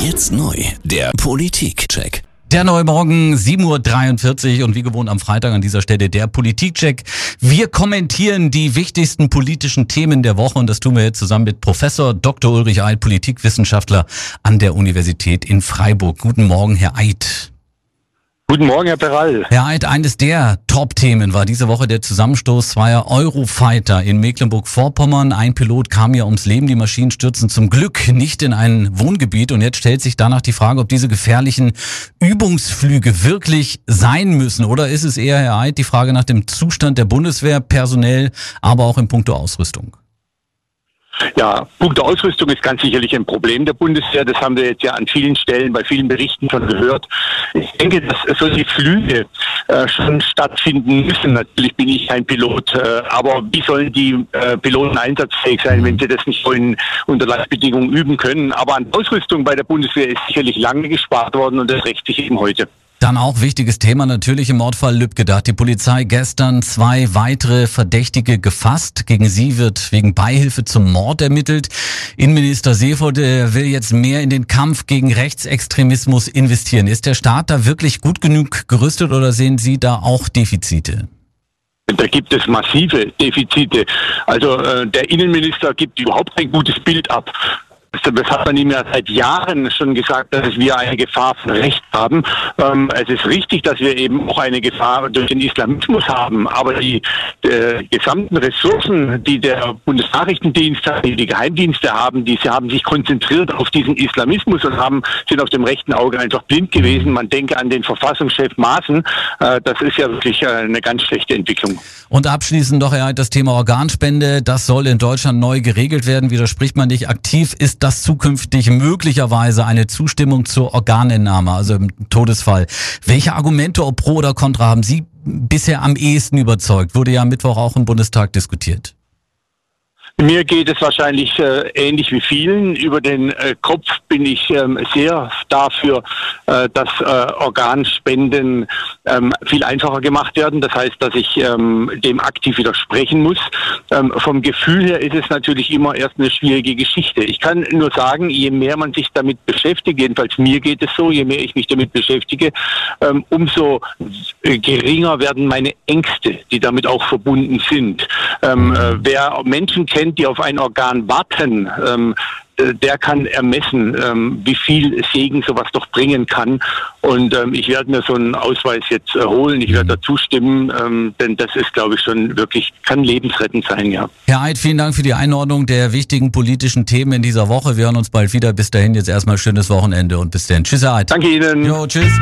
Jetzt neu, der Politikcheck. Der neue Morgen, 7.43 Uhr und wie gewohnt am Freitag an dieser Stelle der Politikcheck. Wir kommentieren die wichtigsten politischen Themen der Woche und das tun wir jetzt zusammen mit Professor Dr. Ulrich Eid, Politikwissenschaftler an der Universität in Freiburg. Guten Morgen, Herr Eid. Guten Morgen, Herr Peral. Herr Eid, eines der Top-Themen war diese Woche der Zusammenstoß zweier Eurofighter in Mecklenburg-Vorpommern. Ein Pilot kam ja ums Leben, die Maschinen stürzen zum Glück nicht in ein Wohngebiet. Und jetzt stellt sich danach die Frage, ob diese gefährlichen Übungsflüge wirklich sein müssen. Oder ist es eher, Herr Eid, die Frage nach dem Zustand der Bundeswehr, personell, aber auch in puncto Ausrüstung? Ja, Punkt der Ausrüstung ist ganz sicherlich ein Problem der Bundeswehr. Das haben wir jetzt ja an vielen Stellen bei vielen Berichten schon gehört. Ich denke, dass solche Flüge äh, schon stattfinden müssen. Natürlich bin ich kein Pilot, äh, aber wie sollen die äh, Piloten einsatzfähig sein, wenn sie das nicht in, unter Leitbedingungen üben können? Aber an Ausrüstung bei der Bundeswehr ist sicherlich lange gespart worden und das rächt sich eben heute. Dann auch wichtiges Thema natürlich im Mordfall Lübcke. Da hat die Polizei gestern zwei weitere Verdächtige gefasst. Gegen sie wird wegen Beihilfe zum Mord ermittelt. Innenminister Seehofer will jetzt mehr in den Kampf gegen Rechtsextremismus investieren. Ist der Staat da wirklich gut genug gerüstet oder sehen Sie da auch Defizite? Da gibt es massive Defizite. Also äh, der Innenminister gibt überhaupt kein gutes Bild ab. Das hat man ihm ja seit Jahren schon gesagt, dass wir eine Gefahr von Recht haben. Ähm, es ist richtig, dass wir eben auch eine Gefahr durch den Islamismus haben, aber die äh, gesamten Ressourcen, die der Bundesnachrichtendienst hat, die die Geheimdienste haben, die sie haben sich konzentriert auf diesen Islamismus und haben sind auf dem rechten Auge einfach blind gewesen. Man denke an den Verfassungschef Maaßen. Äh, das ist ja wirklich äh, eine ganz schlechte Entwicklung. Und abschließend noch ja, das Thema Organspende. Das soll in Deutschland neu geregelt werden. Widerspricht man nicht aktiv? Ist das zukünftig möglicherweise eine Zustimmung zur Organentnahme, also im Todesfall? Welche Argumente, ob pro oder contra, haben Sie bisher am ehesten überzeugt? Wurde ja am Mittwoch auch im Bundestag diskutiert. Mir geht es wahrscheinlich äh, ähnlich wie vielen. Über den äh, Kopf bin ich ähm, sehr dafür, äh, dass äh, Organspenden ähm, viel einfacher gemacht werden. Das heißt, dass ich ähm, dem aktiv widersprechen muss. Ähm, vom Gefühl her ist es natürlich immer erst eine schwierige Geschichte. Ich kann nur sagen, je mehr man sich damit beschäftigt, jedenfalls mir geht es so, je mehr ich mich damit beschäftige, ähm, umso geringer werden meine Ängste, die damit auch verbunden sind. Ähm, äh, wer Menschen kennt, die auf ein Organ warten, ähm, äh, der kann ermessen, ähm, wie viel Segen sowas doch bringen kann. Und ähm, ich werde mir so einen Ausweis jetzt äh, holen. Ich werde dazu stimmen, ähm, denn das ist, glaube ich, schon wirklich, kann lebensrettend sein, ja. Herr Eid, vielen Dank für die Einordnung der wichtigen politischen Themen in dieser Woche. Wir hören uns bald wieder. Bis dahin jetzt erstmal schönes Wochenende und bis dann. Tschüss, Herr Eid. Danke Ihnen. Jo, tschüss.